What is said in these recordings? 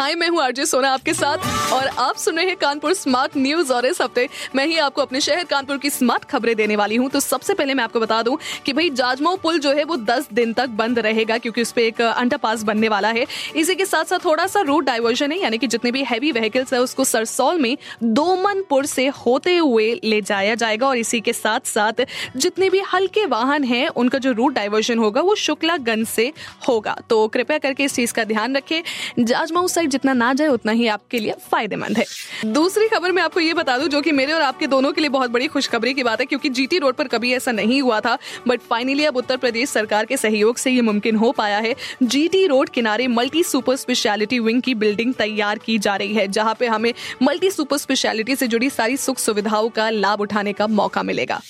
हाय, मैं हूँ आरजे सोना आपके साथ और आप सुन रहे हैं कानपुर स्मार्ट न्यूज़ और इस हफ़्ते मैं ही आपको अपने शहर कानपुर की स्मार्ट खबरें देने वाली हूँ। तो सबसे पहले मैं आपको बता दूँ कि भाई जाजमऊ पुल जो है वो 10 दिन तक बंद रहेगा क्योंकि उस पर एक अंडरपास बनने वाला है। इसी के साथ साथ थोड़ा सा रूट डाइवर्जन है, यानी कि जितने भी हैवी व्हीकल्स है, उसको सरसौल में दोमनपुर से होते हुए ले जाया जाएगा और इसी के साथ साथ जितने भी हल्के वाहन है, उनका जो रूट डाइवर्जन होगा वो शुक्लागंज से होगा। तो कृपया करके इस चीज़ का ध्यान रखें। जाजमऊ साइड जितना ना जाए, उतना ही आपके लिए फ़ायदेमंद है। दूसरी खबर मैं आपको ये बता दूँ, जो कि मेरे और आपके दोनों के लिए बहुत बड़ी खुशखबरी की बात है, क्योंकि जीटी रोड पर कभी ऐसा नहीं हुआ था बट फाइनली अब उत्तर प्रदेश सरकार के सहयोग से ये मुमकिन हो पाया है। जीटी रोड किनारे मल्टी सुपर स्पेशलिटी विंग की बिल्डिंग तैयार की जा रही है, जहाँ पे हमें मल्टी सुपर स्पेशलिटी से जुड़ी सारी सुख सुविधाओं का लाभ उठाने का मौका मिलेगा।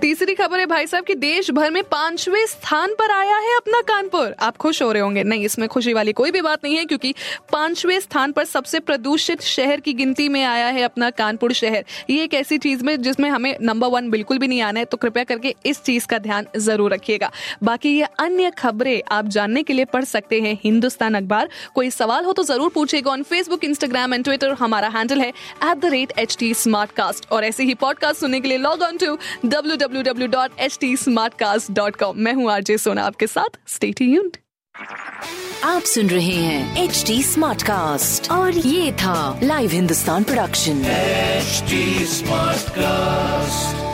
तीसरी खबर है भाई साहब कि देश भर में पाँचवें स्थान पर आया है अपना कानपुर। आप खुश हो रहे होंगे। नहीं, इसमें खुशी वाली कोई भी बात नहीं है, क्योंकि पाँचवें स्थान पर सबसे प्रदूषित शहर की गिनती में आया है अपना कानपुर शहर। ये एक ऐसी चीज़ में जिसमें हमें नंबर वन बिल्कुल भी नहीं आना है तो कृपया करके इस चीज़ का ध्यान ज़रूर रखिएगा। बाकी ये अन्य खबरें आप जानने के लिए पढ़ सकते हैं हिंदुस्तान अखबार। कोई सवाल हो तो ज़रूर पूछेगा on Facebook Instagram and Twitter हमारा हैंडल है एट और ऐसे ही पॉडकास्ट सुनने के लिए log on to W www.htsmartcast.com मैं हूँ आरजे सोना आपके साथ स्टे ट्यून्ड आप सुन रहे हैं एच डी स्मार्ट कास्ट और ये था live Hindustan production smart Smartcast.